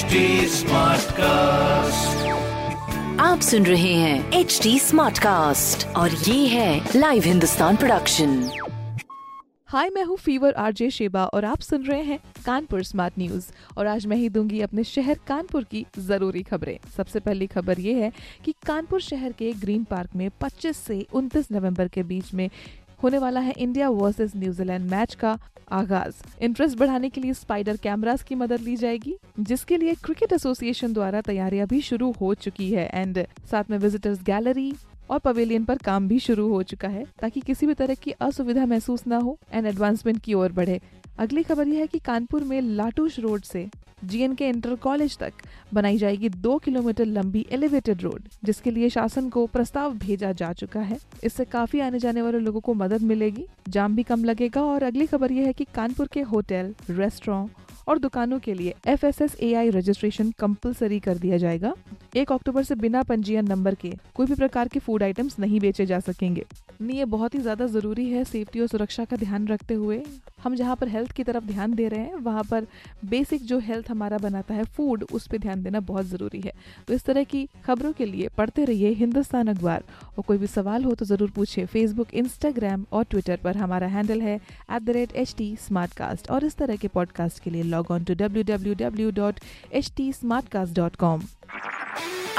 HD cast आप सुन रहे हैं एच डी स्मार्ट कास्ट और ये है लाइव हिंदुस्तान प्रोडक्शन हाय मैं हूँ फीवर आरजे शेबा और आप सुन रहे हैं कानपुर स्मार्ट न्यूज़ और आज मैं ही दूँगी अपने शहर कानपुर की ज़रूरी खबरें। सबसे पहली खबर ये है कि कानपुर शहर के ग्रीन पार्क में 25 से 29 नवंबर के बीच में होने वाला है इंडिया वर्सेस न्यूजीलैंड मैच का आगाज़। इंटरेस्ट बढ़ाने के लिए स्पाइडर कैमरास की मदद ली जाएगी, जिसके लिए क्रिकेट एसोसिएशन द्वारा तैयारियाँ भी शुरू हो चुकी है। एंड साथ में विजिटर्स गैलरी और पवेलियन पर काम भी शुरू हो चुका है, ताकि किसी भी तरह की असुविधा महसूस ना हो। एंड एडवांसमेंट की ओर बढ़े। अगली खबर यह है कि कानपुर में लाटूश रोड से जीएन के इंटर कॉलेज तक बनाई जाएगी दो किलोमीटर लंबी एलिवेटेड रोड जिसके लिए शासन को प्रस्ताव भेजा जा चुका है। इससे काफ़ी आने जाने वाले लोगों को मदद मिलेगी। जाम भी कम लगेगा और अगली खबर यह है कि कानपुर के होटल रेस्टोरेंट और दुकानों के लिए F S S A I registration compulsory कर दिया जाएगा। एक अक्टूबर से बिना पंजीयन नंबर के कोई भी प्रकार के फ़ूड आइटम्स नहीं बेचे जा सकेंगे। ये बहुत ही ज़्यादा ज़रूरी है सेफ्टी और सुरक्षा का ध्यान रखते हुए। हम जहाँ पर हेल्थ की तरफ़ ध्यान दे रहे हैं, वहाँ पर बेसिक जो हेल्थ हमारा बनाता है, फ़ूड, उस पर ध्यान देना बहुत ज़रूरी है। तो इस तरह की खबरों के लिए पढ़ते रहिए हिंदुस्तान अखबार। और कोई भी सवाल हो तो ज़रूर पूछिए फेसबुक इंस्टाग्राम और ट्विटर पर। हमारा हैंडल है एट और इस तरह के पॉडकास्ट के लिए log on to W W W dot H T smart cast dot com